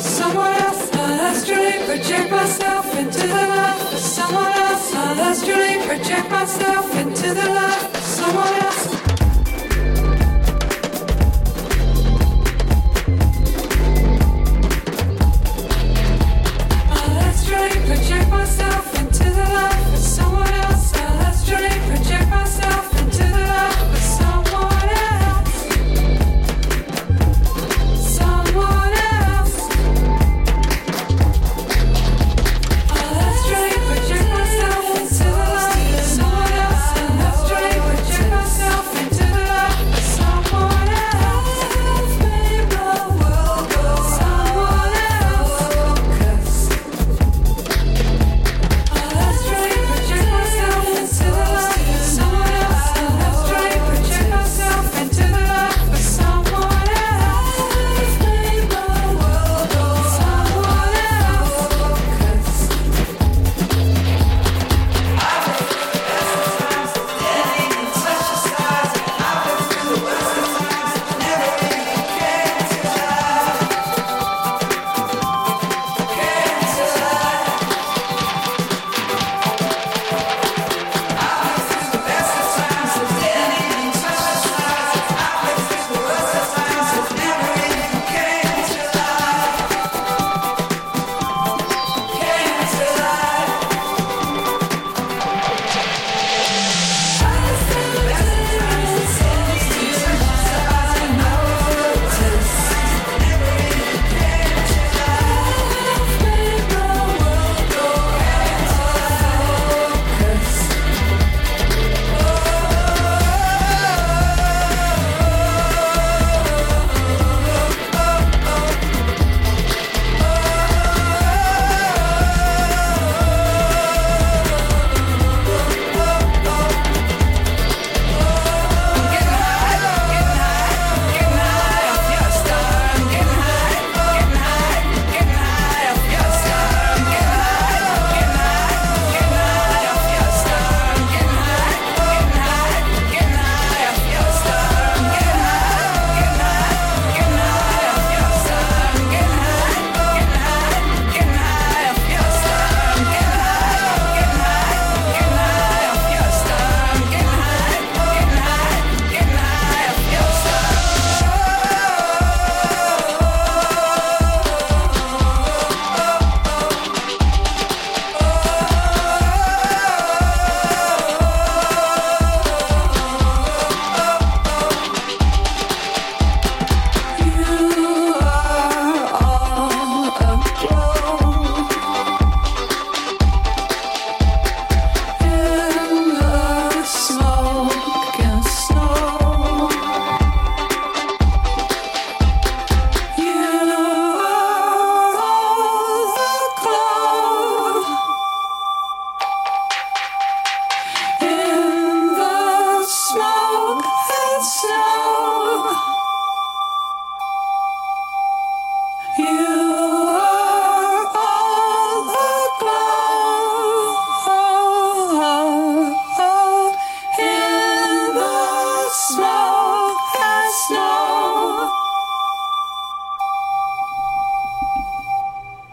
for someone else. I'll astrally project myself into the love for someone else. I'll astrally project myself into the love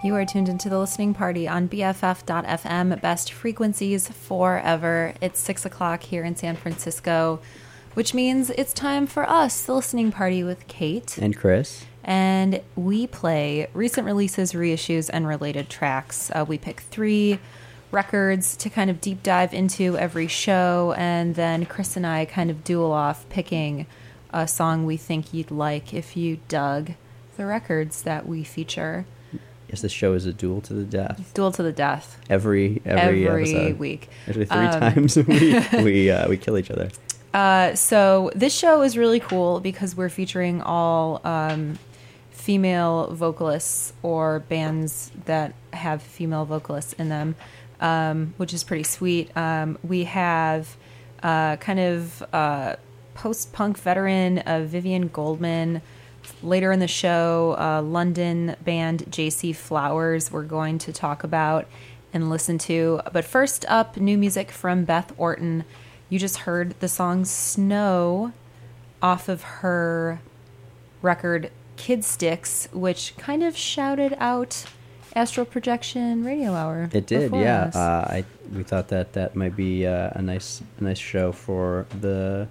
You are tuned into the listening party on BFF.FM, best frequencies forever. It's six o'clock here in San Francisco, which means it's time for us, the listening party with Kate. And Chris. and we play recent releases, reissues, and related tracks. Uh, we pick three records to kind of deep dive into every show, and then Chris and I kind of duel off picking a song we think you'd like if you dug the records that we feature. Yes, this show is a duel to the death. Duel to the death Every every, every episode. week. Actually, three Um, times week, we uh, we kill each other. Uh, so this show is really cool because we're featuring all um, female vocalists or bands that have female vocalists in them, um, which is pretty sweet. Um, we have uh, kind of uh, post-punk veteran uh, Vivien Goldman. Later in the show, uh, London band JC Flowers we're going to talk about and listen to. But first up, new music from Beth Orton. You just heard the song Snow off of her record Kidsticks, which kind of shouted out Astral Projection Radio Hour. It did, yeah. Uh, I we thought that that might be uh, a nice a nice show for the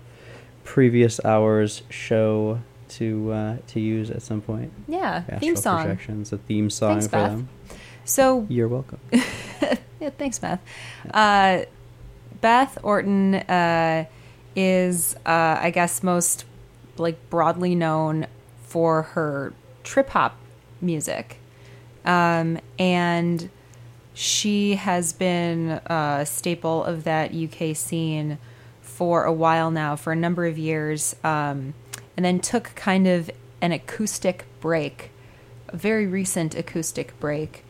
previous hour's show to uh, to use at some point. yeah, Astral theme song. Projections, a theme song Thanks, for Beth. them. So You're welcome. yeah, thanks, Beth. Uh, Beth Orton uh, is, uh, I guess, most like broadly known for her trip hop music, um, and she has been a staple of that UK scene for a while now, for a number of years, um, and then took kind of an acoustic break, a very recent acoustic break.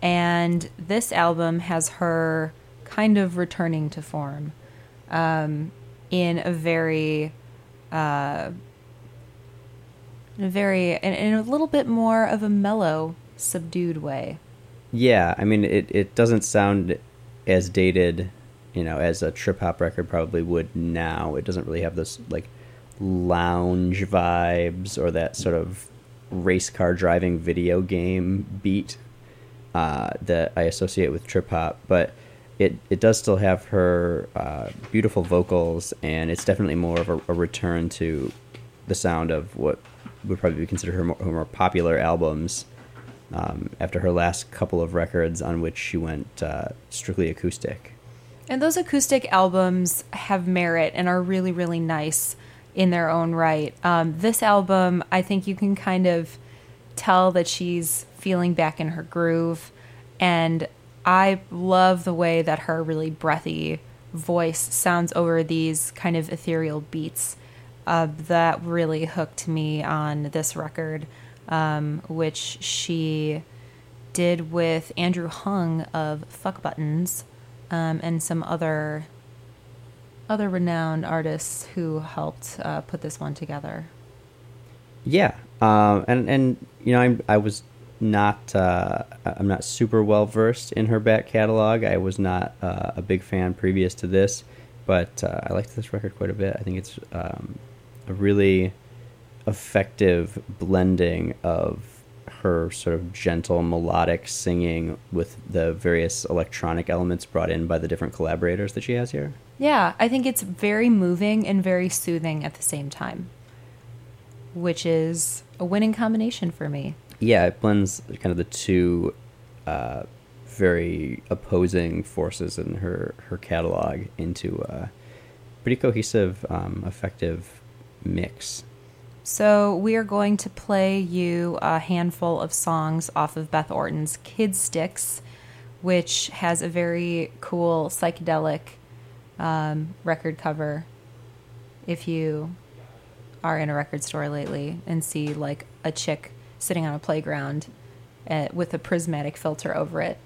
And this album has her kind of returning to form um, in a very, uh, in a very, in, in a little bit more of a mellow, subdued way. Yeah, I mean, it, it doesn't sound as dated, you know, as a trip hop record probably would now. It doesn't really have this like lounge vibes or that sort of race car driving video game beat uh, that I associate with trip hop, but it it does still have her uh, beautiful vocals, and it's definitely more of a, a return to the sound of what would probably be considered her more, her more popular albums um, after her last couple of records on which she went uh, strictly acoustic. And those acoustic albums have merit and are really, really nice in their own right. Um, this album, I think you can kind of tell that she's feeling back in her groove. And I love the way that her really breathy voice sounds over these kind of ethereal beats. Uh, that really hooked me on this record, um, which she did with Andrew Hung of Fuck Buttons um, and some other other renowned artists who helped uh, put this one together. Yeah, um, and and you know I'm I was not uh, I'm not super well versed in her back catalog. I was not uh, a big fan previous to this, but uh, I liked this record quite a bit. I think it's um, a really effective blending of her sort of gentle melodic singing with the various electronic elements brought in by the different collaborators that she has here. Yeah, I think it's very moving and very soothing at the same time, which is a winning combination for me. yeah, it blends kind of the two uh, very opposing forces in her her catalog into a pretty cohesive, um, effective mix. So we are going to play you a handful of songs off of Beth Orton's Kidsticks, which has a very cool psychedelic um, record cover. If you are in a record store lately and see like a chick sitting on a playground uh, with a prismatic filter over it,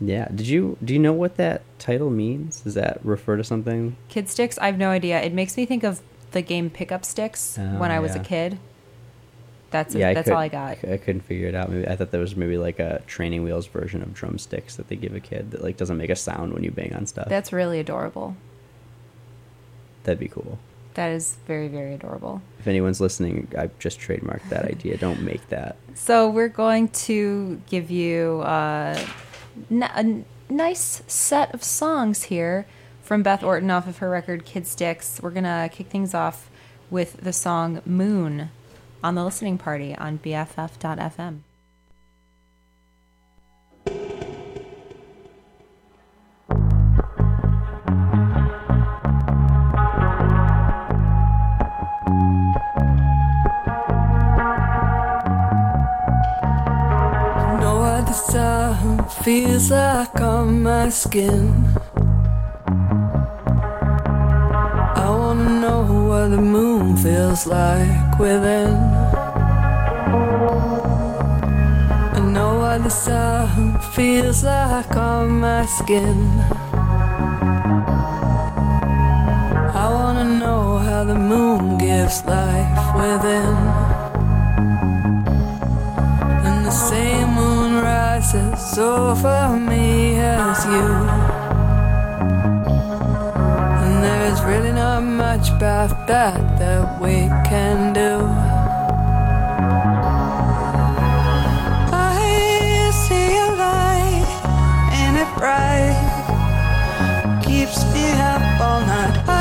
Yeah. Did you do you know what that title means? Does that refer to something? Kidsticks, I have no idea. It makes me think of the game Pickup Sticks Oh, when I was a kid. That's yeah, that's could- all I got. I couldn't figure it out. Maybe I thought there was maybe like a training wheels version of drumsticks that they give a kid that like doesn't make a sound when you bang on stuff. That's really adorable. That'd be cool. That is very very adorable. If anyone's listening, I've just trademarked that idea. Don't make that. So we're going to give you uh, n- a nice set of songs here from Beth Orton off of her record Kidsticks. We're gonna kick things off with the song Moon on the listening party on BFF.fm. what the sun feels like on my skin. The moon feels like within. I know what the sun feels like on my skin. I wanna know how the moon gives life within. And the same moon rises over me as you there's really not much about that that we can do. I see a light and it bright keeps me up all night.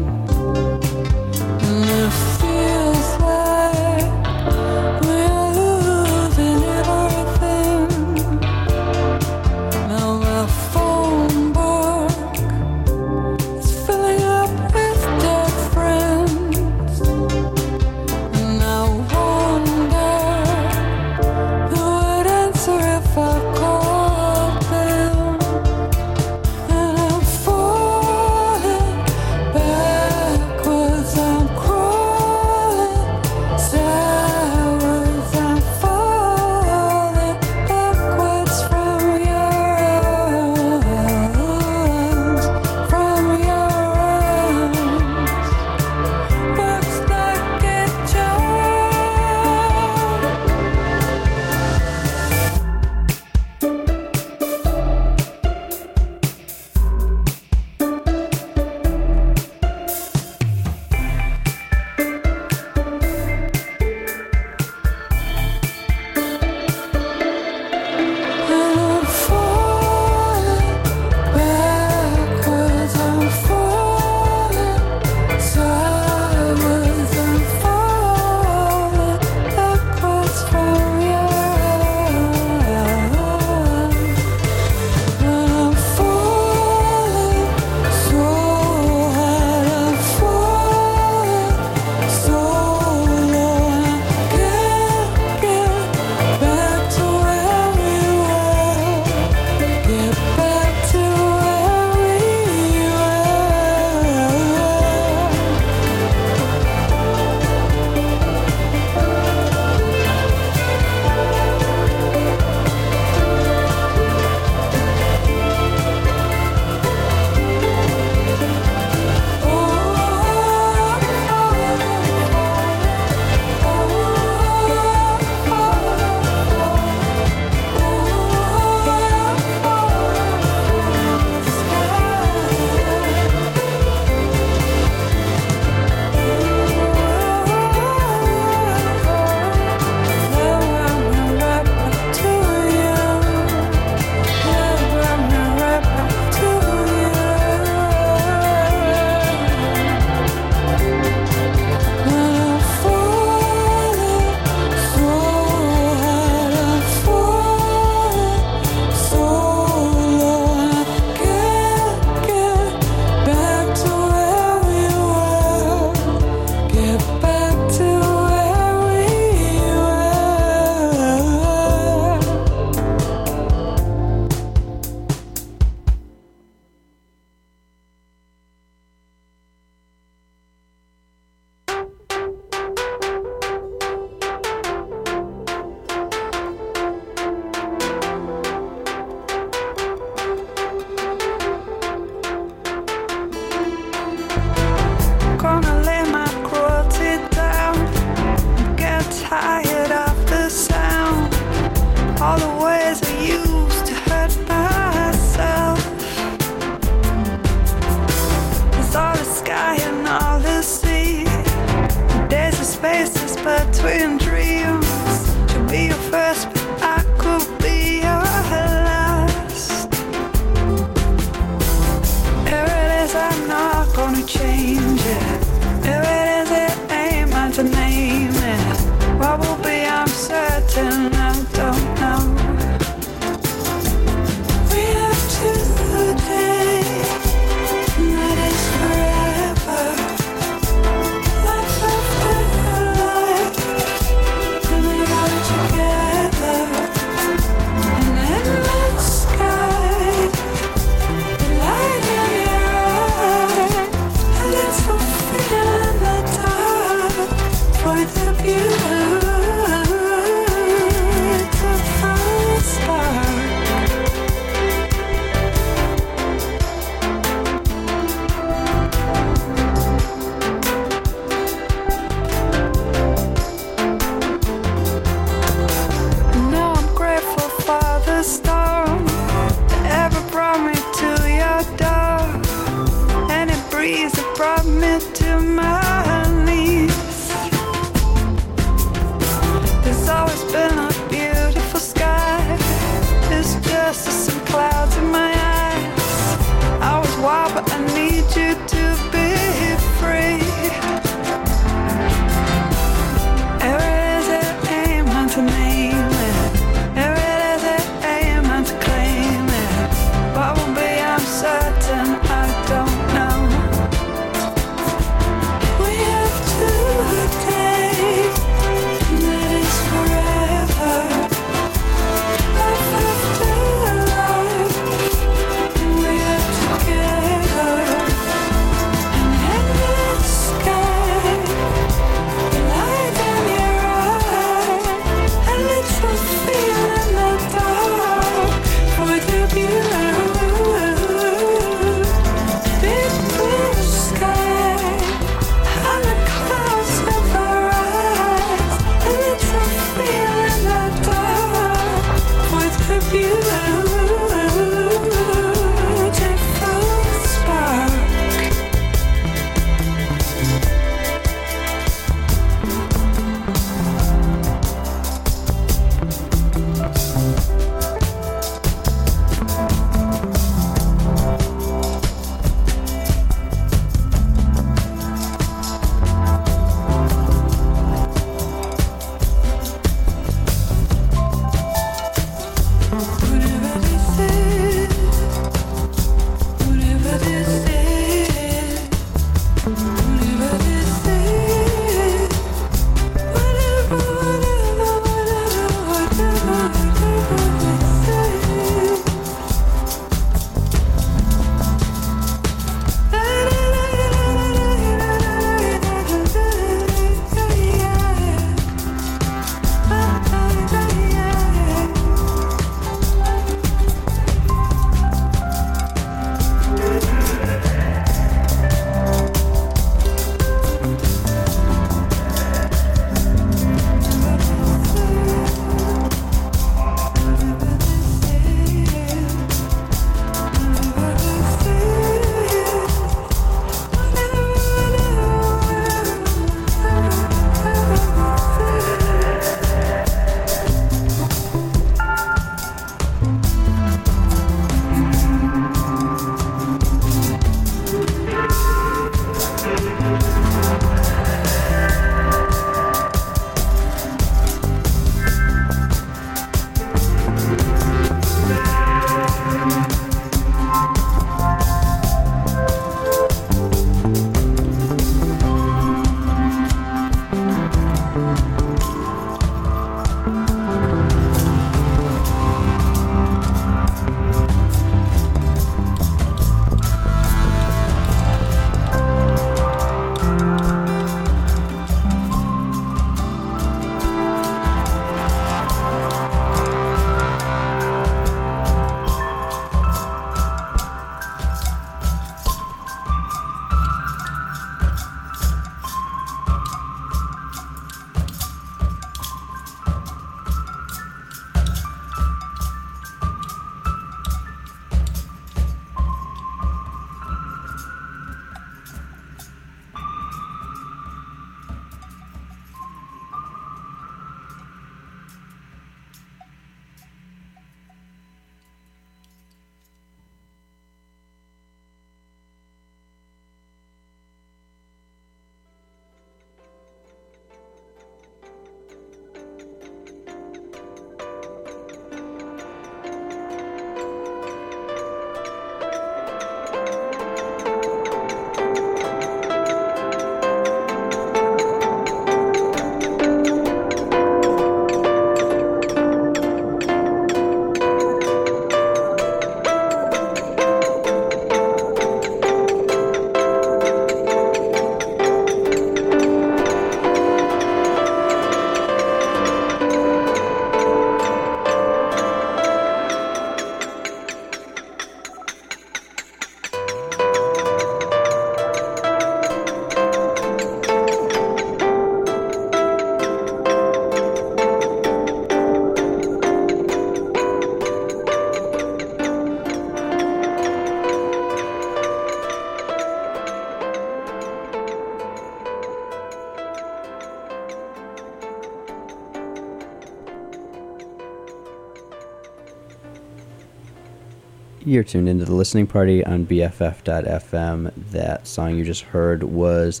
You're tuned into the listening party on BFF.fm. That song you just heard was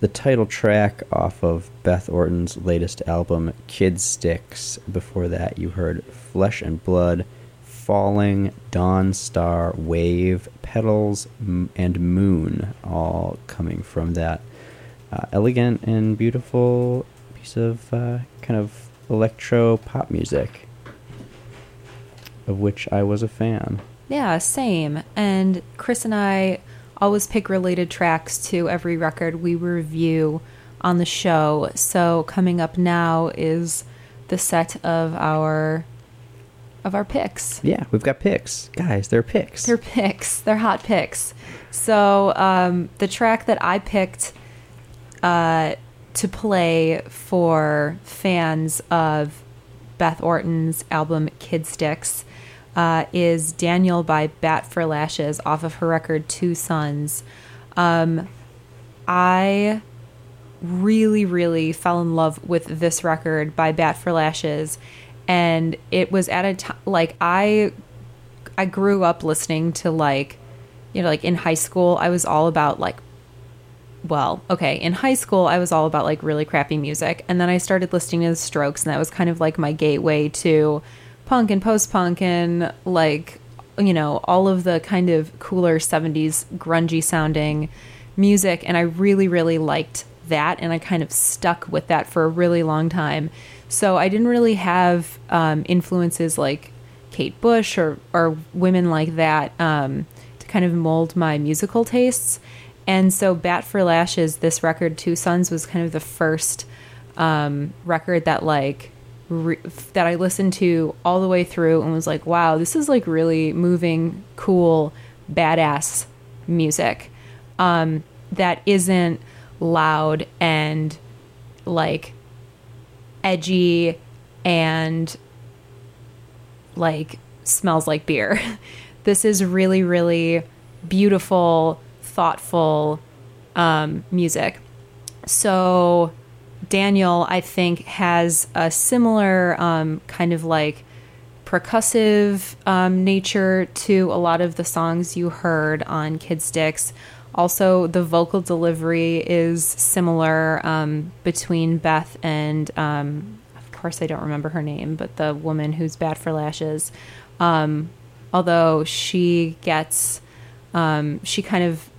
the title track off of Beth Orton's latest album, Kidsticks. Before that, you heard Flesh and Blood, Falling, Dawnstar, Wave, Petals, and Moon, all coming from that uh, elegant and beautiful piece of uh, kind of electro pop music, of which I was a fan. Yeah, same. And Chris and I always pick related tracks to every record we review on the show. So coming up now is the set of our of our picks. Yeah, we've got picks, guys. They're picks. They're picks. They're hot picks. So um, the track that I picked uh, to play for fans of Beth Orton's album Kidsticks uh, is Daniel by Bat for Lashes off of her record Two Suns. Um, I really, really fell in love with this record by Bat for Lashes, and it was at a time like I, I grew up listening to like, you know, like in high school, I was all about like, well, okay, in high school, I was all about like really crappy music, and then I started listening to the Strokes, and that was kind of like my gateway to punk and post punk and like you know all of the kind of cooler 70s grungy sounding music and i really really liked that and i kind of stuck with that for a really long time. So i didn't really have um, influences like kate bush or, or women like that um, to kind of mold my musical tastes. And so bat for lashes this record two suns was kind of the first um, record that like re- that I listened to all the way through and was like, wow, this is like really moving, cool, badass music um, that isn't loud and like edgy and like smells like beer. this is really, really beautiful, thoughtful um, music. So Daniel, I think, has a similar um, kind of like percussive um, nature to a lot of the songs you heard on Kidsticks. Also, the vocal delivery is similar um, between Beth and, um, of course, I don't remember her name, but the woman who's Bat for Lashes. Um, although she gets, um, she kind of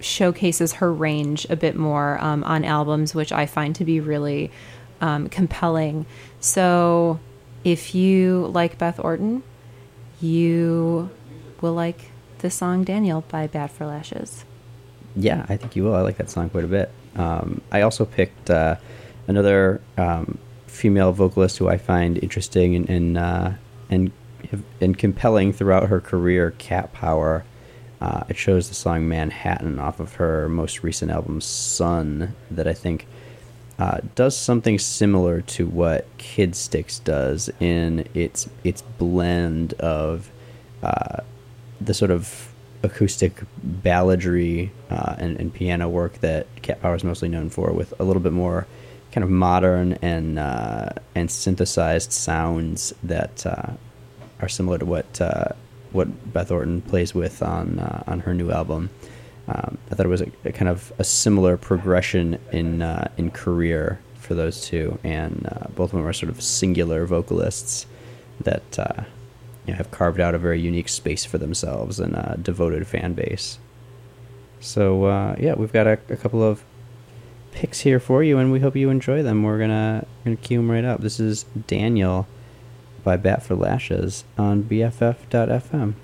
showcases her range a bit more um, on albums, which I find to be really um, compelling. So, if you like Beth Orton, you will like the song Daniel by Bat for Lashes. Yeah, I think you will. I like that song quite a bit. Um, I also picked uh, another um, female vocalist who I find interesting and and uh, and, and compelling throughout her career, Cat Power. Uh, it shows the song Manhattan off of her most recent album, Sun, that I think uh, does something similar to what Kidsticks does in its its blend of uh, the sort of acoustic balladry uh, and, and piano work that Cat Power is mostly known for, with a little bit more kind of modern and uh, and synthesized sounds that uh, are similar to what what Beth Orton plays with on uh, on her new album. Um, I thought it was a, a kind of a similar progression in uh, in career for those two, and uh, both of them are sort of singular vocalists that uh, you know, have carved out a very unique space for themselves and a devoted fan base. So uh, yeah, we've got a, a couple of picks here for you, and we hope you enjoy them. We're gonna we're gonna cue them right up. This is Daniel by Bat for Lashes on BFF.fm.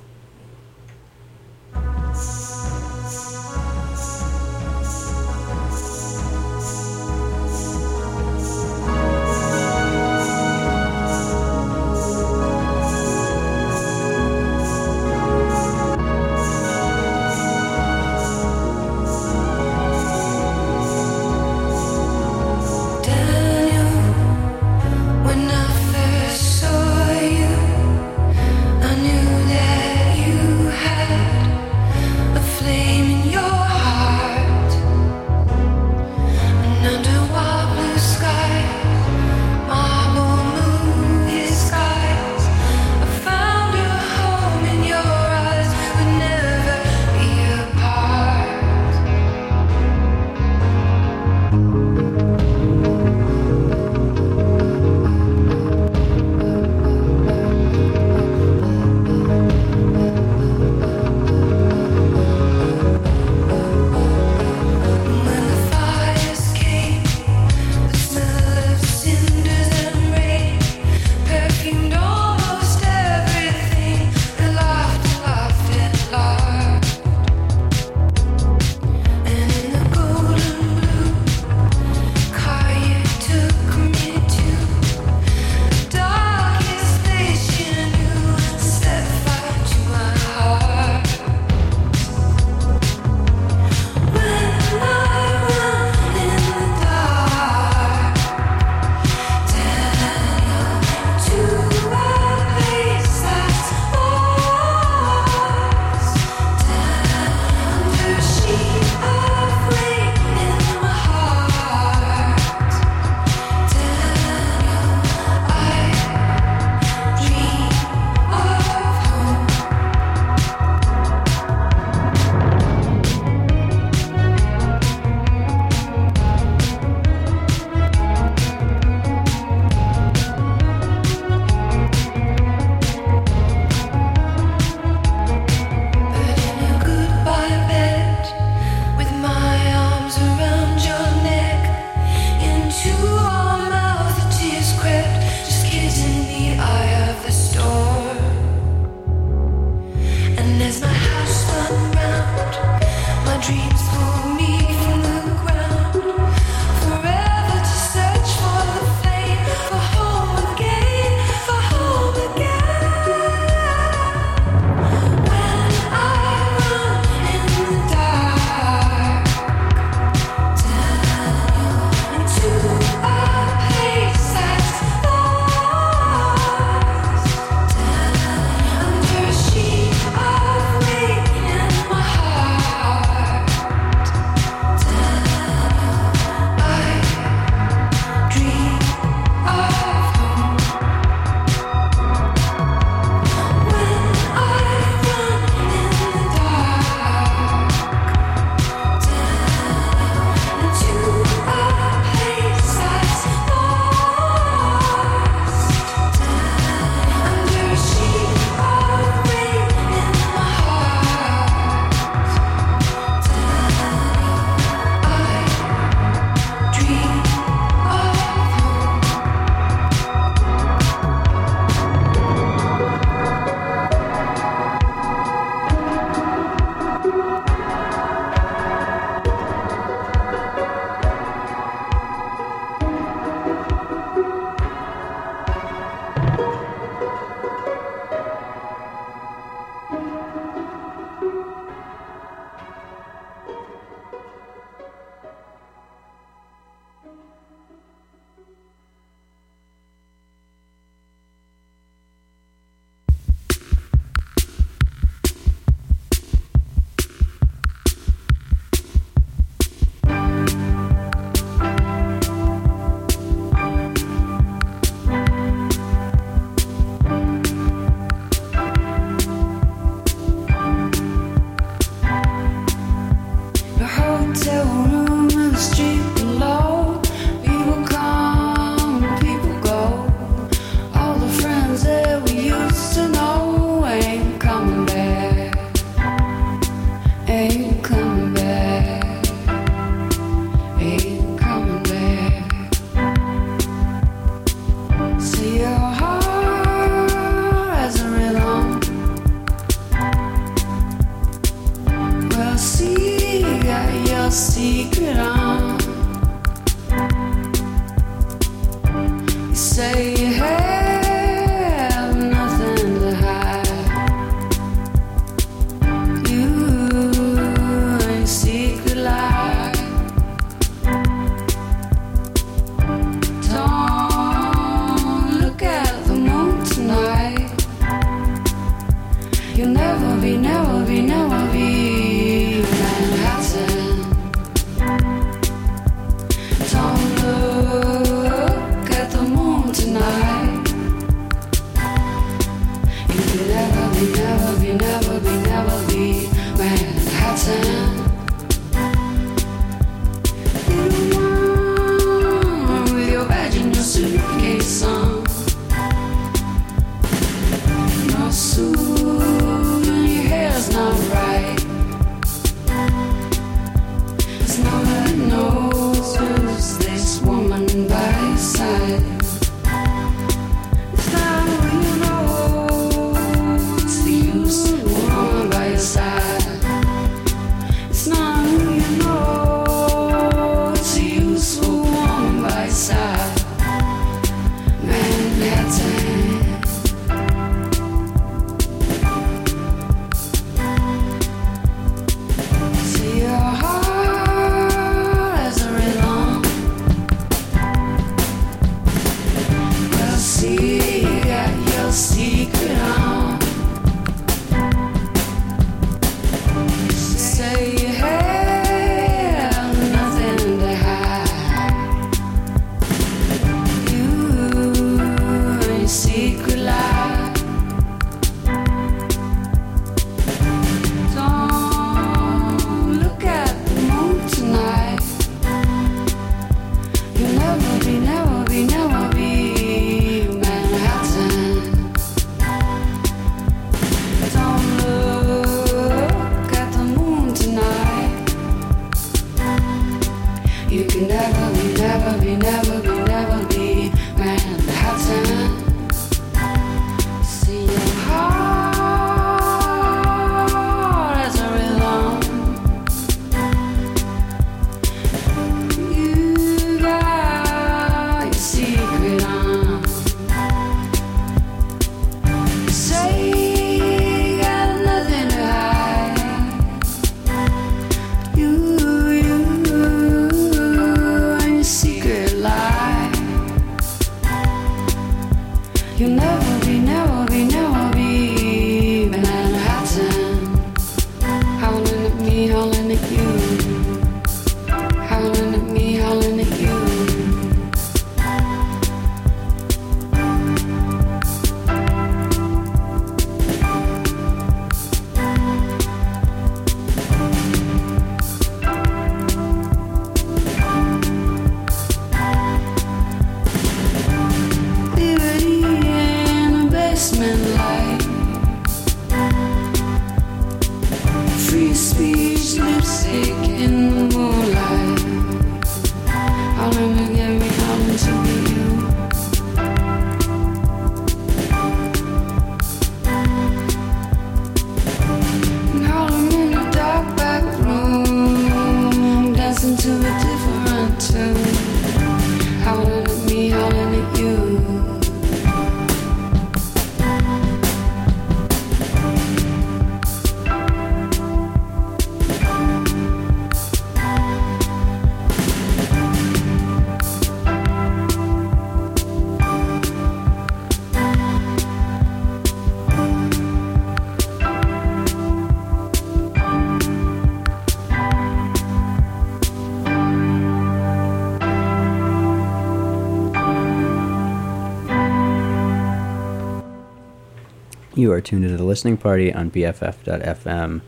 You are tuned into the listening party on BFF.fm.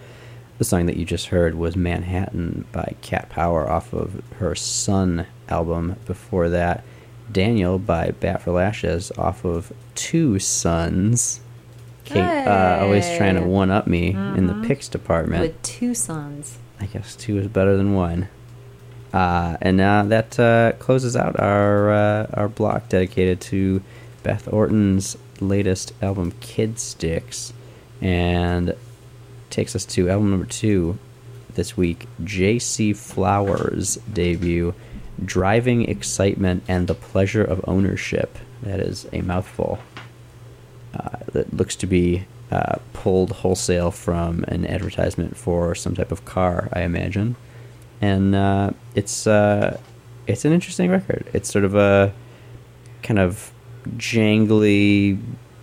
the song that you just heard was Manhattan by Cat Power off of her Sun album. Before that, Daniel by Bat for Lashes off of Two Suns. Kate uh, always trying to one up me in the Mhm. picks department. With two suns. I guess two is better than one. Uh, and now that uh, closes out our uh, our block dedicated to Beth Orton's latest album, Kidsticks, and takes us to album number two this week, J.C. Flowers' debut, Driving Excitement and the Pleasure of Ownership. That is a mouthful uh, that looks to be uh, pulled wholesale from an advertisement for some type of car, I imagine. And uh, it's uh, it's an interesting record. It's sort of a kind of jangly,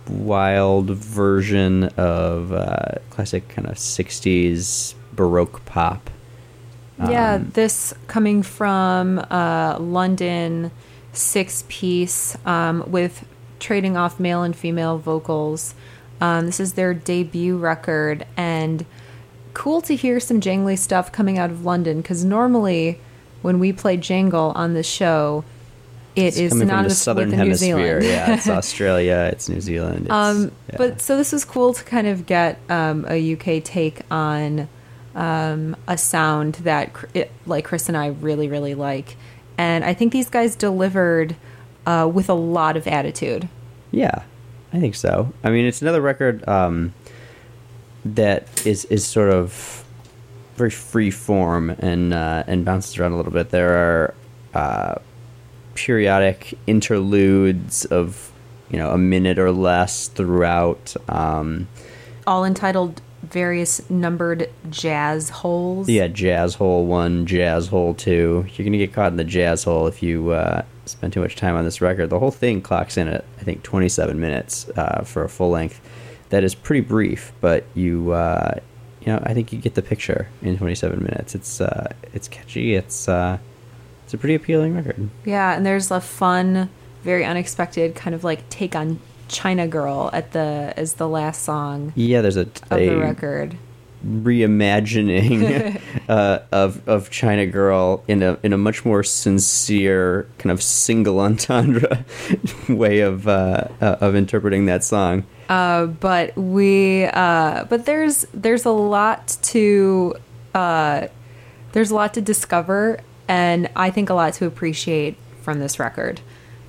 wild version of uh, classic kind of '60s baroque pop. yeah, Um, this coming from uh, London, six piece um, with trading off male and female vocals. Um, this is their debut record, and cool to hear some jangly stuff coming out of London because normally when we play jangle on the show, it it's is coming from the southern hemisphere. Yeah, it's Australia, it's New Zealand. It's, Um, yeah. But so this was cool to kind of get um, a UK take on um, a sound that, it, like Chris and I, really, really like. And I think these guys delivered uh, with a lot of attitude. Yeah, I think so. I mean, it's another record um, that is is sort of very free form and uh, and bounces around a little bit. There are uh, periodic interludes of you know a minute or less throughout. Um, All entitled various numbered jazz holes. yeah, jazz hole one, jazz hole two. You're gonna get caught in the jazz hole if you uh, spend too much time on this record. The whole thing clocks in at I think 27 minutes uh, for a full length. That is pretty brief, but you uh, you know I think you get the picture in 27 minutes. It's uh, it's catchy. It's uh, it's a pretty appealing record. Yeah, and there's a fun, very unexpected kind of like take on China Girl at the as the last song Yeah, there's a, of a the record. reimagining uh, of of China Girl in a in a much more sincere kind of single entendre way of uh, uh, of interpreting that song. Uh, but we uh, but there's there's a lot to uh, there's a lot to discover and I think a lot to appreciate from this record.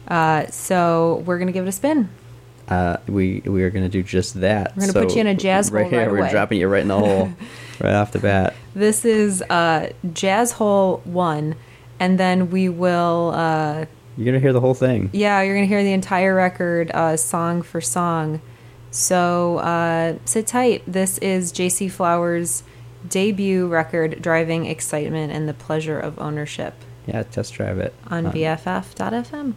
Uh, so we're gonna give it a spin. Uh, we we are going to do just that. We're gonna put you in a jazz hole right here. right We're away. dropping you right in the hole right off the bat. This is uh, Jazz Hole One, and then we will. Uh, You're going to hear the whole thing. yeah, you're gonna hear the entire record, uh, song for song. So uh, sit tight. This is J.C. Flowers' debut record, "Driving Excitement and the Pleasure of Ownership," Yeah, test drive it on Uh, BFF.fm.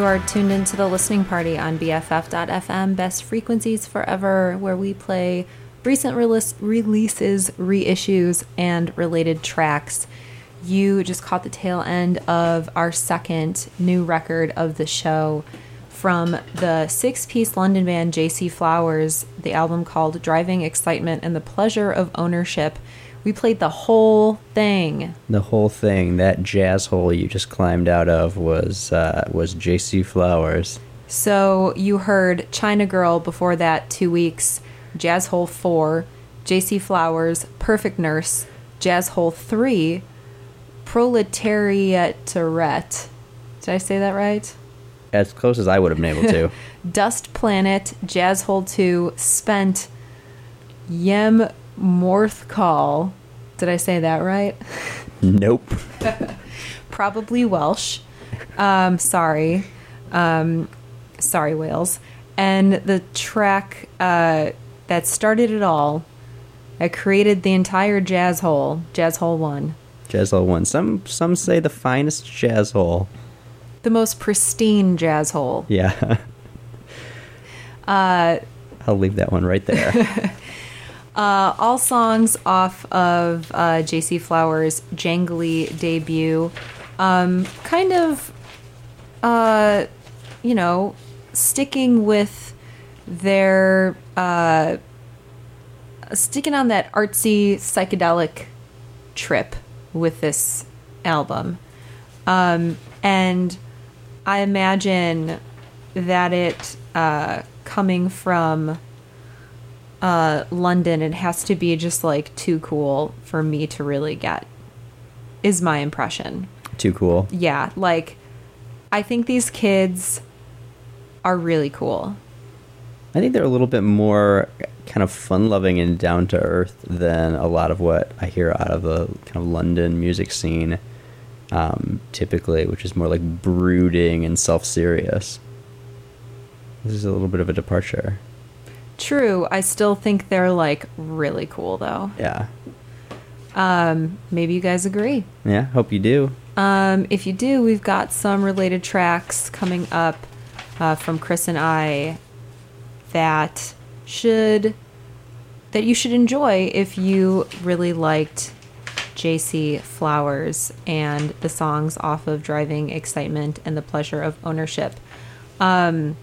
You are tuned into the listening party on BFF.FM, best frequencies forever, where we play recent release, releases, reissues, and related tracks. You just caught the tail end of our second new record of the show from the six piece London band JC Flowers, the album called Driving Excitement and the Pleasure of Ownership. We played the whole thing. The whole thing, that jazz hole you just climbed out of, was uh, was J.C. Flowers. So you heard China Girl before that, two weeks, Jazz Hole 4, JC Flowers, Perfect Nurse, Jazz Hole 3, Proletariatorette. Did I say that right? As close as I would have been able to. Dust Planet, Jazz Hole 2, Spent, Yem Morthcall. Did I say that right? nope. Probably Welsh. Um, sorry. Um, sorry, Wales. And the track uh, that started it all, that created the entire jazz hole, Jazz Hole 1. Jazz hole one. Some some say the finest jazz hole. The most pristine jazz hole. Yeah. Uh, I'll leave that one right there. Uh, all songs off of uh, JC Flowers' jangly debut. Um, kind of, uh, you know, sticking with their, uh, sticking on that artsy psychedelic trip with this album. Um, and I imagine that it, uh, coming from uh, London, it has to be just like too cool for me to really get, is my impression. Too cool. Yeah, like, I think these kids are really cool. I think they're a little bit more kind of fun loving and down to earth than a lot of what I hear out of the kind of London music scene um, typically, which is more like brooding and self serious. This is a little bit of a departure. True, I still think they're like really cool though. Yeah. Um, maybe you guys agree. Yeah, hope you do. Um, if you do, we've got some related tracks coming up uh, from Chris and I that should that you should enjoy if you really liked JC Flowers and the songs off of Driving Excitement and the Pleasure of Ownership. Um,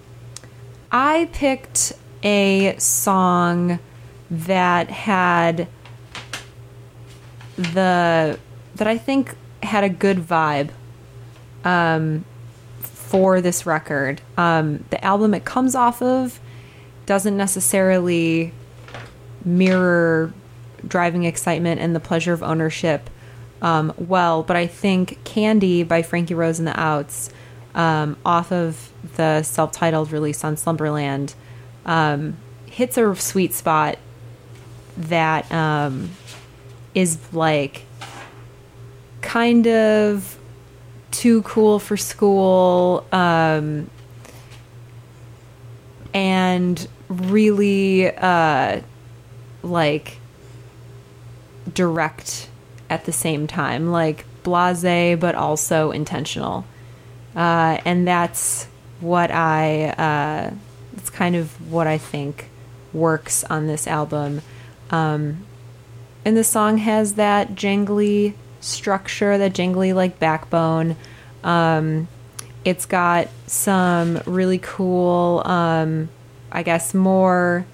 I picked a song that had the that I think had a good vibe um, for this record. Um, the album it comes off of doesn't necessarily mirror driving excitement and the pleasure of ownership um, well, but I think Candy by Frankie Rose and the Outs um, off of the self titled release on Slumberland um, hits a sweet spot that um, is like kind of too cool for school um, and really uh, like direct at the same time like blase but also intentional. Uh, and that's what i uh, it's kind of what i think works on this album um, and the song has that jangly structure, that jangly like backbone. Um, it's got some really cool, um, I guess, more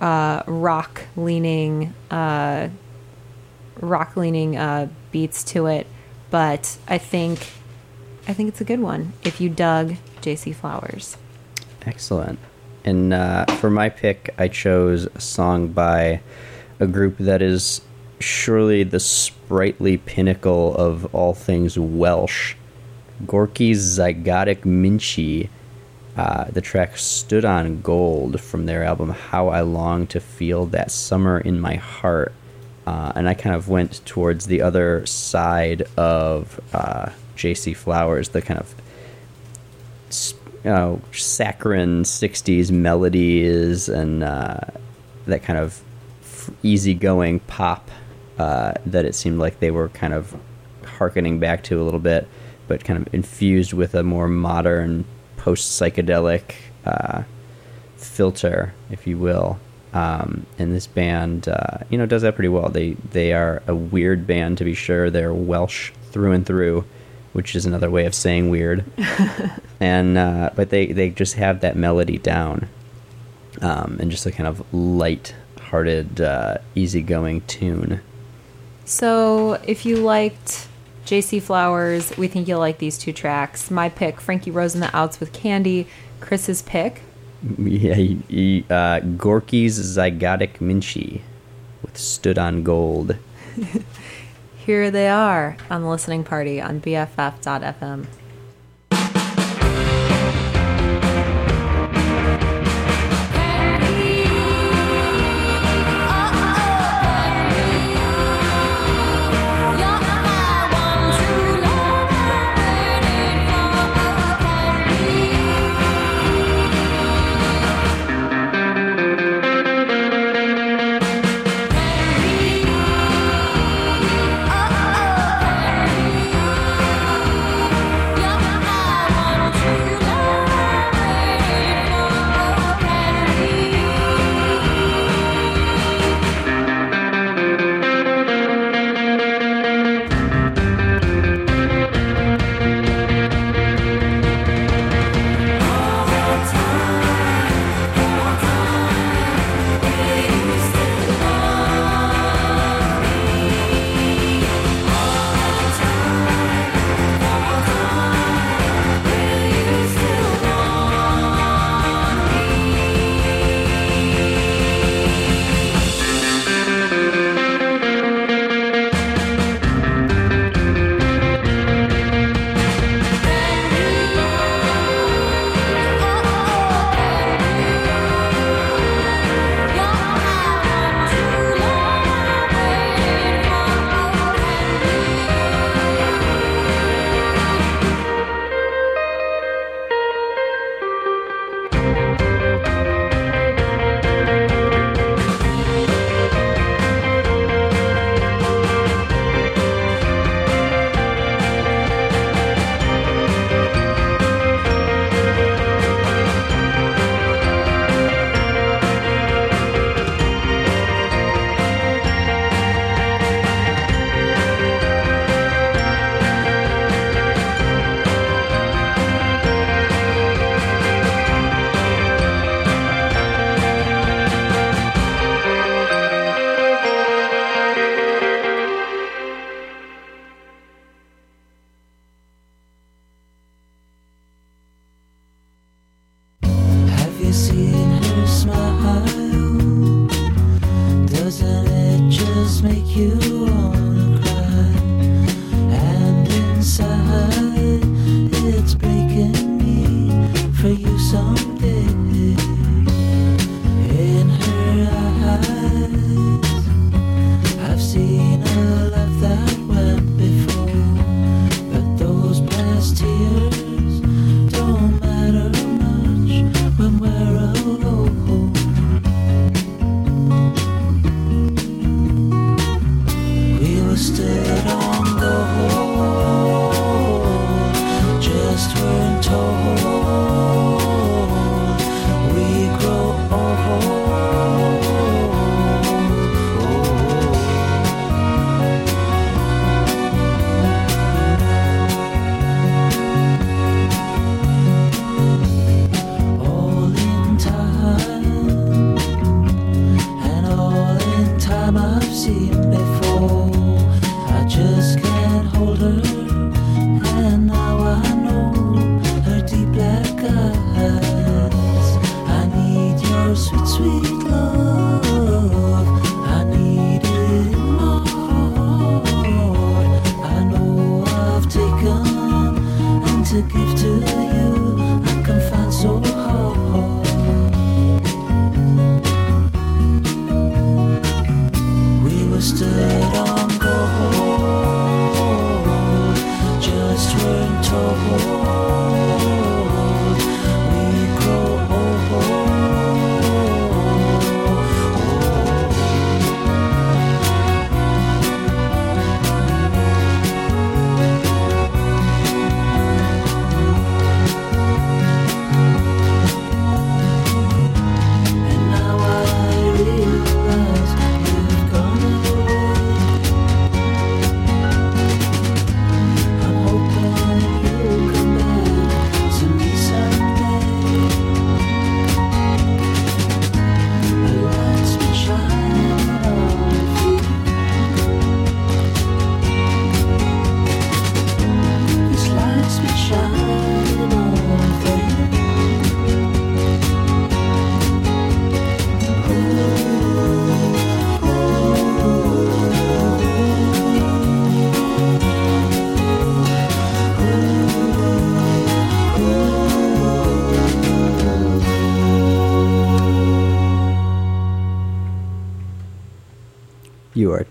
uh, rock leaning, uh, rock leaning uh, beats to it. But I think, I think it's a good one. If you dug J.C. Flowers, Excellent. And uh, for my pick, I chose a song by a group that is surely the sprightly pinnacle of all things Welsh. Gorky's Zygotic Mynci. Uh, the track Stood on Gold from their album How I Long to Feel That Summer in My Heart. Uh, and I kind of went towards the other side of uh, JC Flowers, the kind of you know, saccharine 60s melodies and uh, that kind of easygoing pop uh, that it seemed like they were kind of harkening back to a little bit. but kind of infused with a more modern post psychedelic uh, filter, if you will. Um, and this band, uh, you know, does that pretty well. They they are a weird band to be sure. They're Welsh through and through, which is another way of saying weird. and uh, but they they just have that melody down, um, and just a kind of light-hearted, uh, easygoing tune. So, if you liked JC Flowers, we think you'll like these two tracks. My pick, Frankie Rose and the Outs with Candy. Chris's pick, Yeah, he, he, uh, Gorky's Zygotic Mynci with Stood on Gold. Here They Are on the listening party on BFF.fm.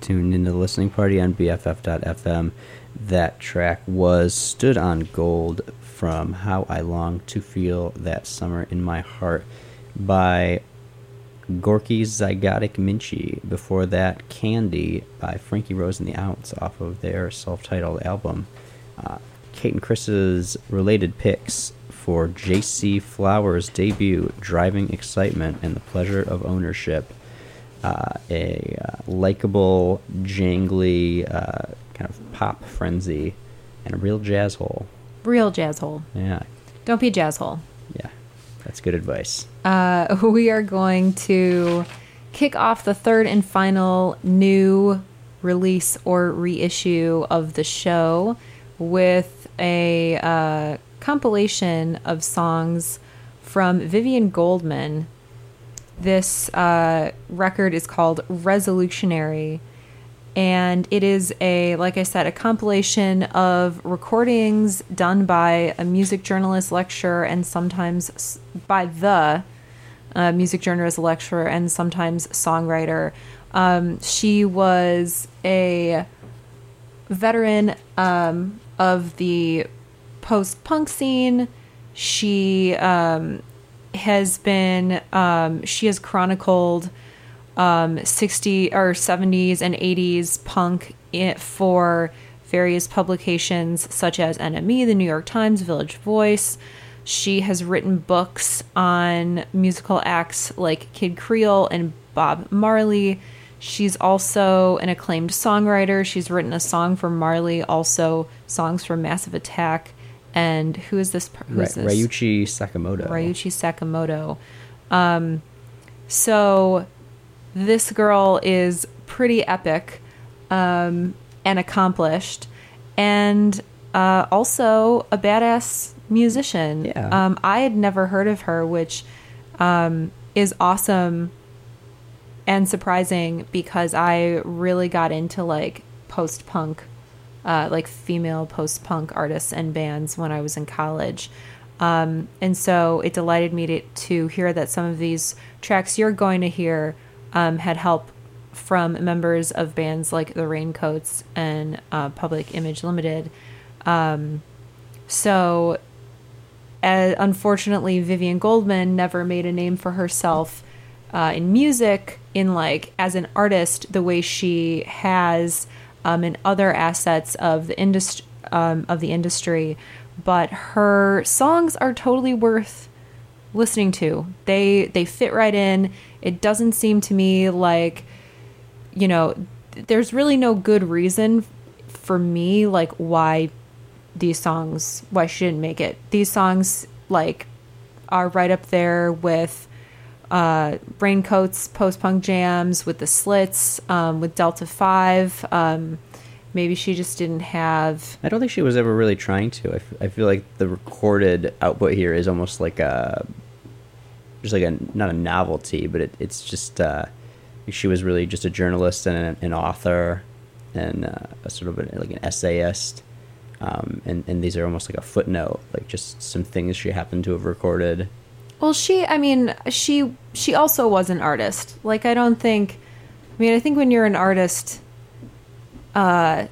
tuned into the listening party on BFF.fm. That track was Stood on Gold from How I Long to Feel That Summer in My Heart by Gorky Zygotic Mynci. Before that, Candy by Frankie Rose and the Outs off of their self titled album. Uh, Kate and Chris's related picks for JC Flowers' debut, Driving Excitement and the Pleasure of Ownership. Uh, a uh, likable, jangly uh, kind of pop frenzy and a real jazz hole. Real jazz hole. Yeah, Don't be a jazz hole. yeah, that's good advice. Uh, we are going to kick off the third and final new release or reissue of the show with a uh, compilation of songs from Vivien Goldman. This uh, record is called Resolutionary, and it is a, like I said, a compilation of recordings done by a music journalist, lecturer, and sometimes by the uh, music journalist, lecturer, and sometimes songwriter. Um, she was a veteran um, of the post punk scene. She um, has been, um, she has chronicled um, 60 or 70s and 80s punk for various publications such as NME, the New York Times, Village Voice. She has written books on musical acts like Kid Creole and Bob Marley. She's also an acclaimed songwriter. She's written a song for Marley, also songs for Massive Attack. And who is this? per- Ra- this? Ryuichi Sakamoto. Ryuichi Sakamoto. Um, so this girl is pretty epic um, and accomplished, and uh, also a badass musician. Yeah. Um, I had never heard of her, which um, is awesome and surprising because I really got into like post punk, uh, like female post punk artists and bands when I was in college. Um, and so it delighted me to, to hear that some of these tracks you're going to hear um, had help from members of bands like the Raincoats and uh, Public Image Limited. Um, so uh, unfortunately, Vivien Goldman never made a name for herself uh, in music, in like as an artist, the way she has um, in other assets of the industry um, of the industry. But her songs are totally worth listening to. They they fit right in. It doesn't seem to me like you know, there's really no good reason for me like why these songs why she didn't make it. These songs like are right up there with uh, Raincoats, post punk jams, with the Slits, um, with Delta Five. Um, maybe she just didn't have. I don't think she was ever really trying to. I, f- I feel like the recorded output here is almost like a, just like a not a novelty, but it, it's just uh, she was really just a journalist and an, an author, and uh, a sort of a, like an essayist, um, and and these are almost like a footnote, like just some things she happened to have recorded. Well, she. I mean, she. She also was an artist. Like, I don't think. I mean, I think when you're an artist, uh,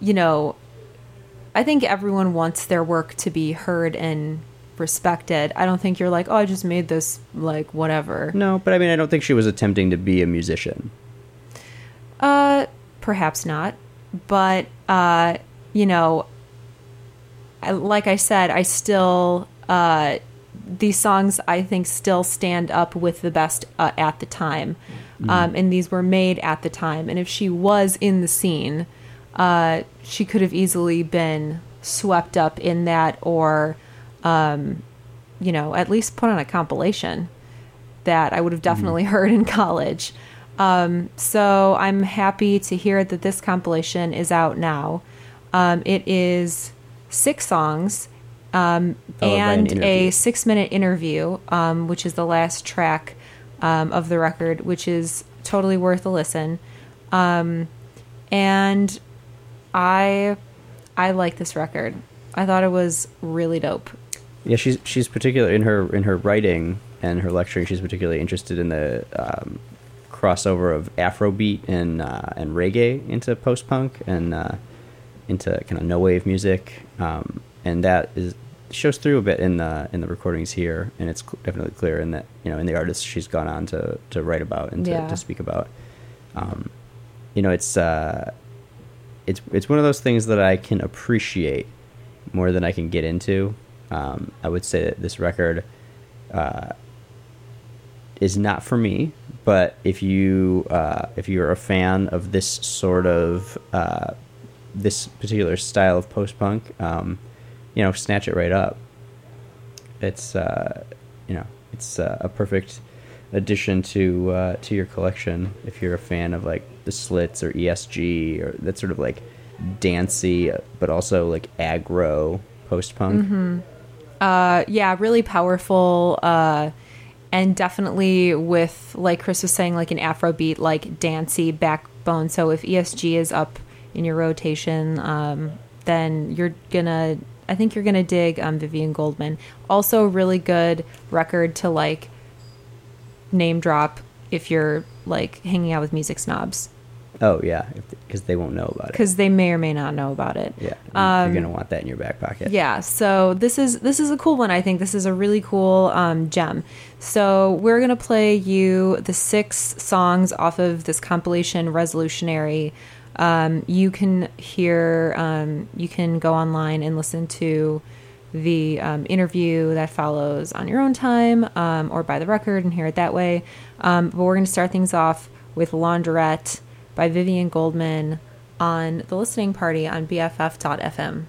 you know, I think everyone wants their work to be heard and respected. I don't think you're like, oh, I just made this, like, whatever. No, but I mean, I don't think she was attempting to be a musician. Uh, perhaps not. But, uh, you know, I, like I said, I still, uh, these songs I think still stand up with the best uh, at the time. Um, and these were made at the time. And if she was in the scene, uh, she could have easily been swept up in that or, um, you know, at least put on a compilation that I would have definitely heard in college. Um, so I'm happy to hear that this compilation is out now. Um, it is six songs um, and a six minute interview, um, which is the last track um, of the record, which is totally worth a listen. Um, and I I like this record. I thought it was really dope. Yeah, she's she's particular in her in her writing and her lecturing. She's particularly interested in the um, crossover of Afrobeat and uh, and reggae into post punk and uh, into kind of no wave music, um, and that is shows through a bit in the in the recordings here, and it's definitely clear in that you know in the artists she's gone on to to write about and to, Yeah. to speak about. Um, you know, it's uh, it's it's one of those things that I can appreciate more than I can get into. Um, I would say that this record uh, is not for me, but if you uh, if you're a fan of this sort of uh, this particular style of post punk, um, you know, snatch it right up. It's uh, you know it's uh, a perfect addition to uh, to your collection if you're a fan of like the Slits or ESG or that sort of like dancey but also like aggro post punk. Uh, yeah, really powerful. Uh, and definitely with, like Chris was saying, like an Afrobeat, like dancey backbone. So if ESG is up in your rotation, um, then you're gonna, I think you're gonna dig um, Vivien Goldman. Also, a really good record to like name drop if you're like hanging out with music snobs Oh yeah, because they won't know about it. because they may or may not know about it. Yeah, Um, you're gonna want that in your back pocket. Yeah, so this is this is a cool one. I think this is a really cool um, gem. So we're gonna play you the six songs off of this compilation, Resolutionary. Um, you can hear, um, you can go online and listen to the um, interview that follows on your own time um, or buy the record and hear it that way. Um, but we're gonna start things off with Laundrette by Vivien Goldman on the listening party on BFF.fm.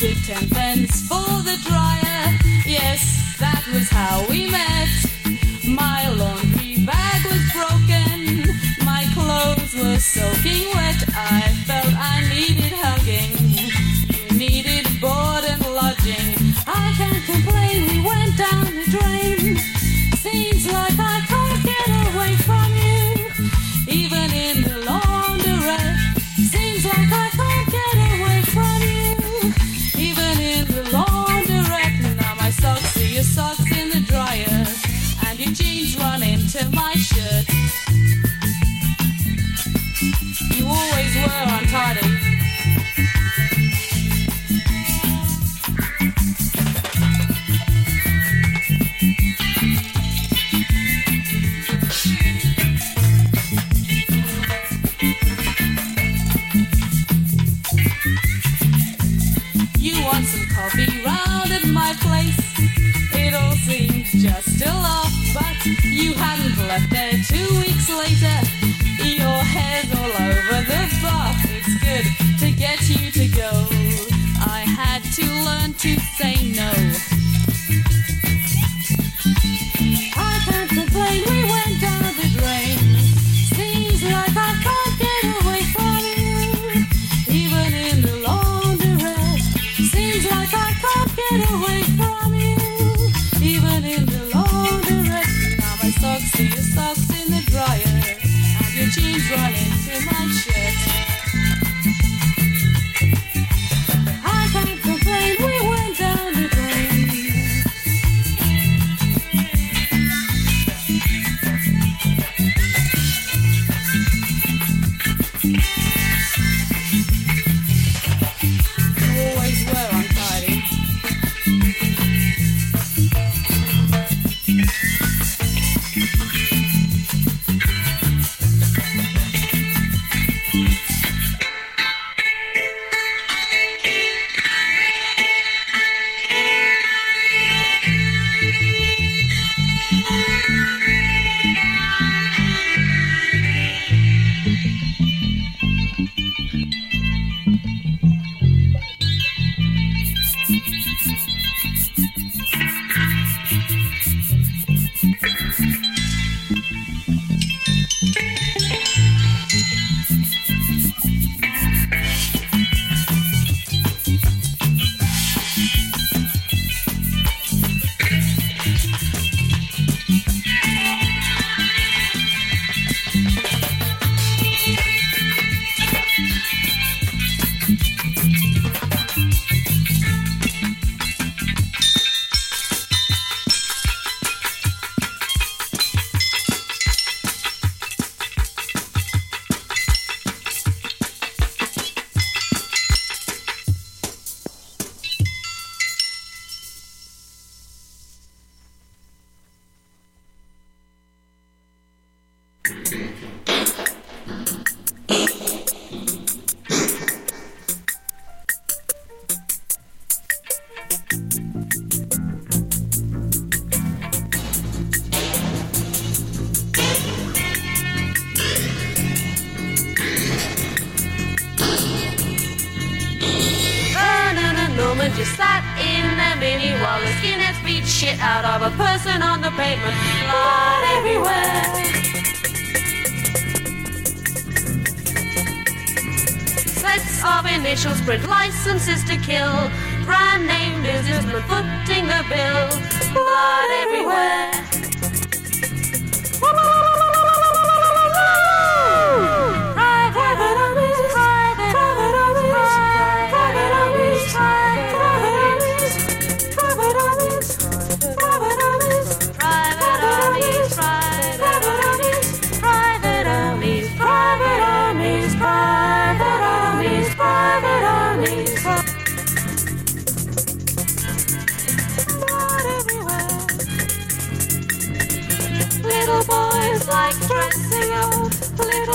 wanted ten pence for the dryer. Yes, that was how we met. My laundry bag was broken. My clothes were soaking wet. I felt I needed hugging. Always were untidy. You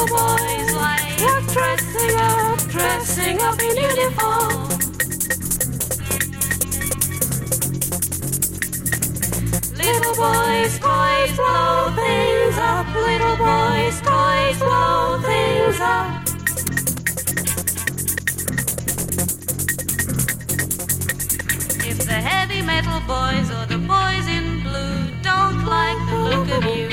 boys like We're dressing up, dressing up in uniform. Little boys, boys blow things up. Little boys, boys blow things up. If the heavy metal boys or the boys in blue don't like the look of you.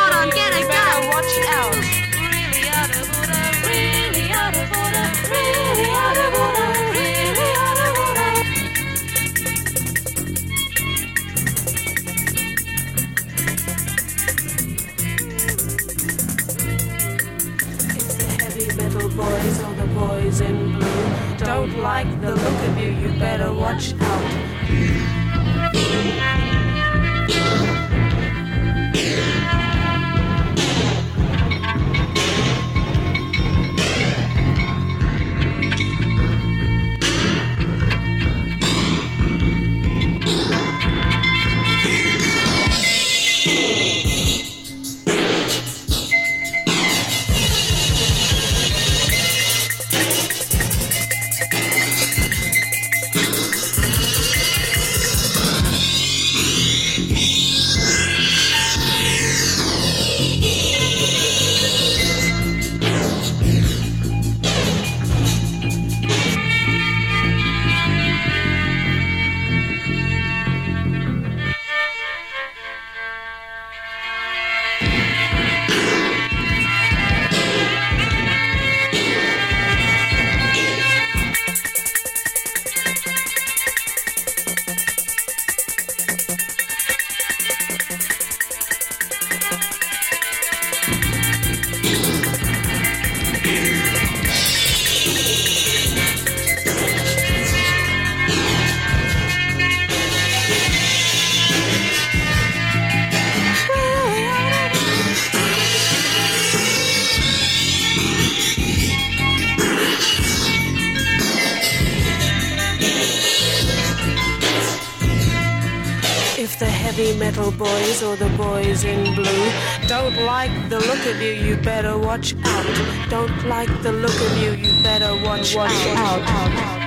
is in blue. Don't like the look of you, you better watch look of you, you better watch out. Don't like the look of you, you better watch, watch out. out. out.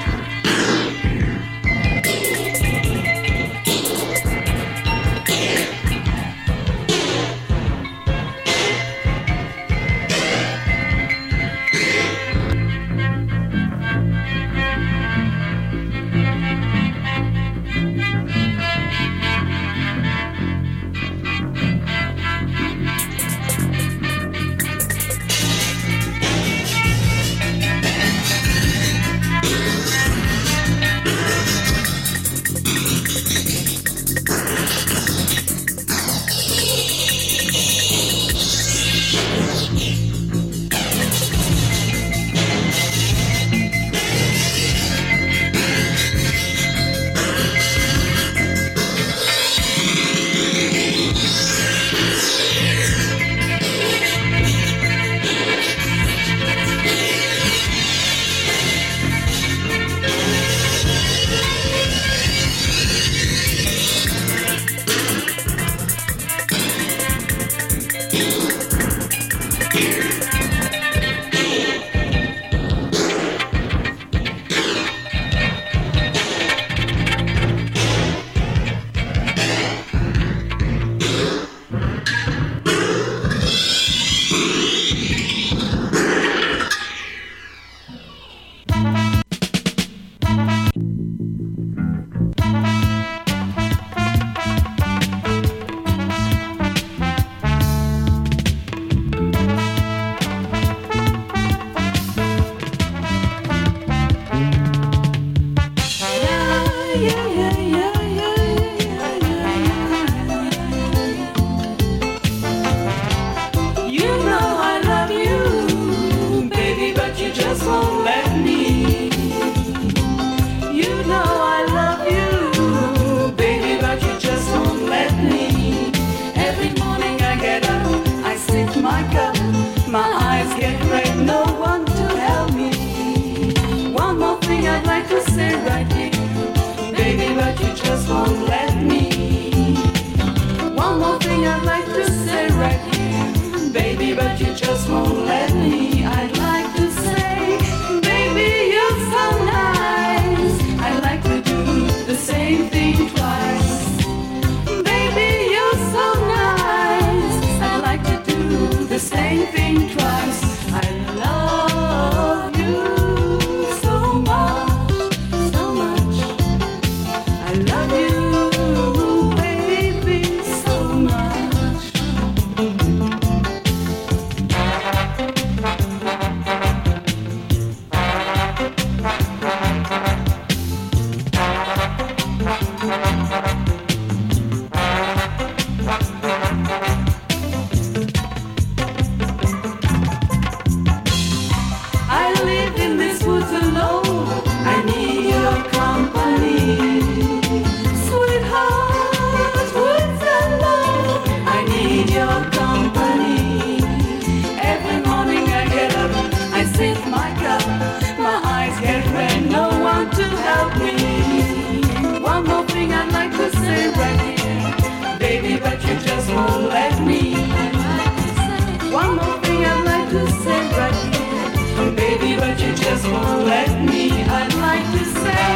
Let me. I'd like to say,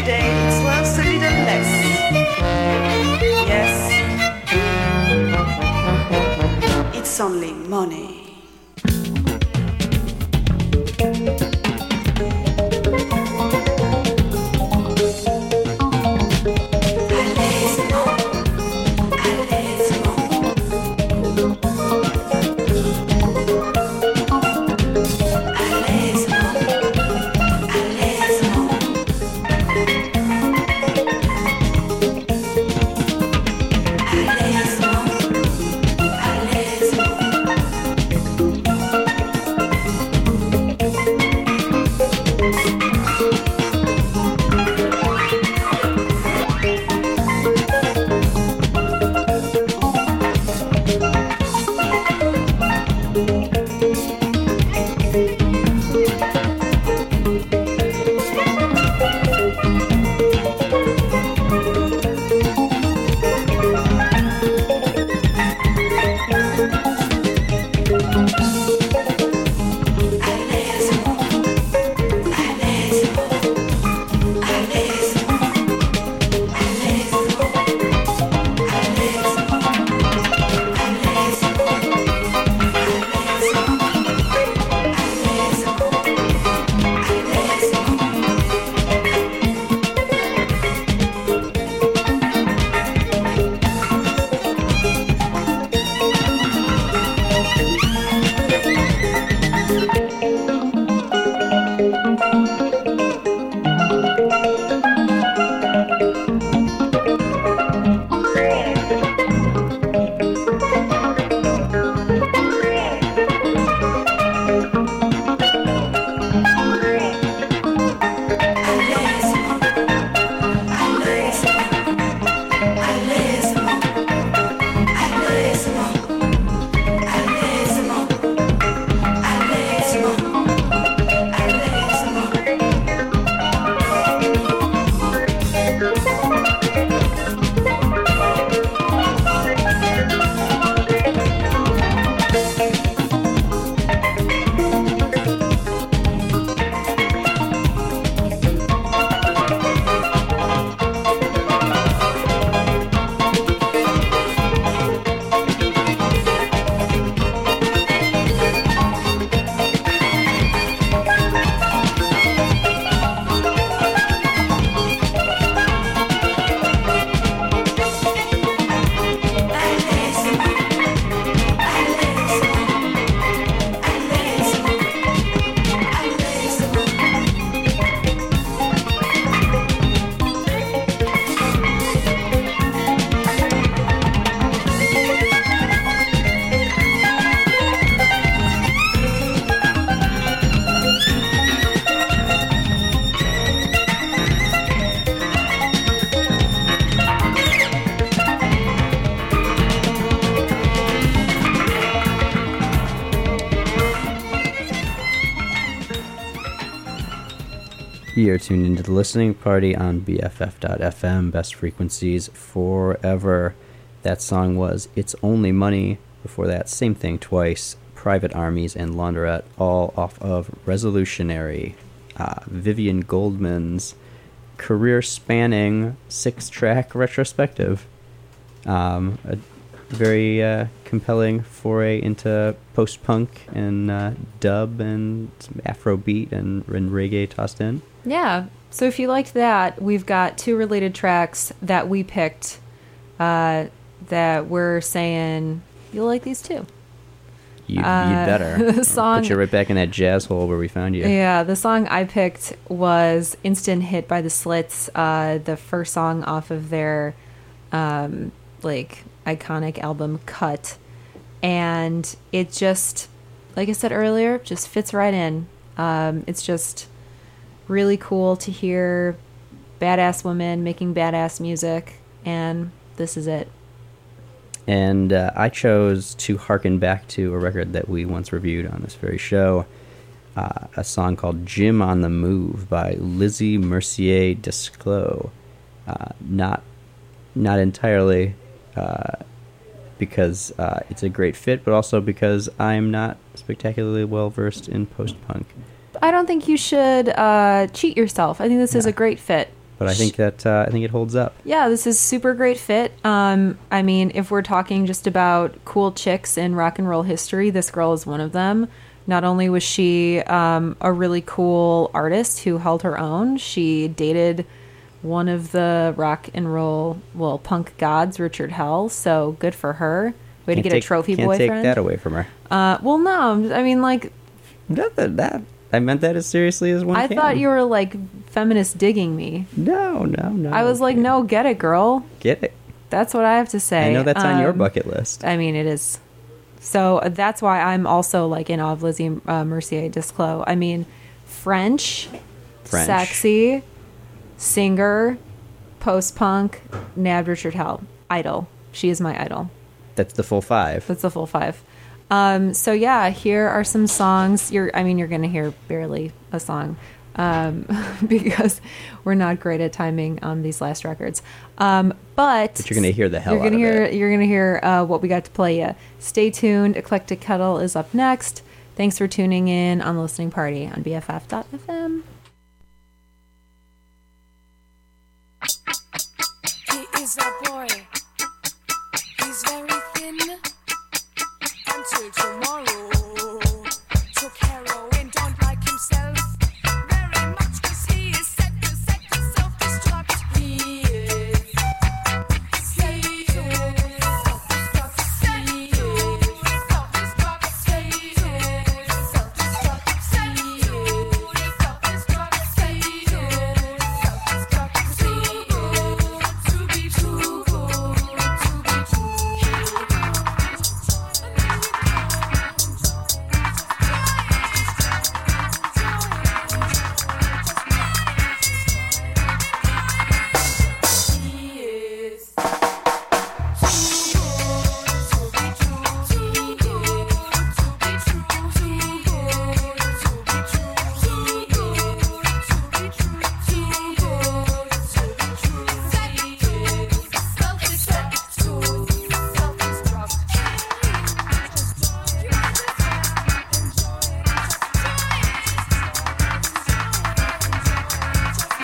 every day, soit celui de less. Yes. It's only money. You are tuned into the listening party on BFF.FM, best frequencies forever. That song was It's Only Money. Before that, same thing twice. Private Armies and Laundrette, all off of Resolutionary. Uh, Vivien Goldman's career spanning six track retrospective. Um, a very uh, compelling foray into post punk and uh, dub and Afrobeat and, and reggae tossed in. Yeah. So if you liked that, we've got two related tracks that we picked uh, that we're saying you'll like these too. You, Uh, you'd better. the song- Put you right back in that jazz hole where we found you. Yeah, the song I picked was "Instant Hit" by the Slits, uh, the first song off of their um, like iconic album "Cut," and it just, like I said earlier, just fits right in. Um, it's just really cool to hear badass women making badass music, and this is it. And uh, I chose to harken back to a record that we once reviewed on this very show, uh, a song called Jim on the Move by Lizzy Mercier Descloux. Uh, not, not entirely uh, because uh, it's a great fit, but also because I'm not spectacularly well versed in post punk. I don't think you should uh, cheat yourself. I think this is a great fit. but I think that uh, I think it holds up. Yeah, this is super great fit. Um, I mean, if we're talking just about cool chicks in rock and roll history, this girl is one of them. Not only was she um, a really cool artist who held her own, she dated one of the rock and roll, well, punk gods, Richard Hell. So good for her. Way to Can't get take- a trophy can't boyfriend. take that away from her. Uh, well, no, I mean, like, Not that, that I meant that as seriously as one. I can. thought you were like feminist digging me. No, no, no. I was like, no, get it, girl. get it. That's what I have to say. I know that's on your Um, bucket list. I mean, it is. So uh, that's why I'm also like in awe of Lizzy uh, Mercier Descloux. I mean, French, French. sexy, singer, post punk, nabbed Richard Hell. Idol. She is my idol. That's the full five. That's the full five. Um, so yeah, here are some songs. You're, I mean, you're gonna hear barely a song um, because we're not great at timing on these last records. Um, but But you're gonna hear the hell You're gonna out of hear. it. You're gonna hear uh, what we got to play you. Stay tuned. Eclectic Kettle is up next. Thanks for tuning in on the listening party on BFF.fm.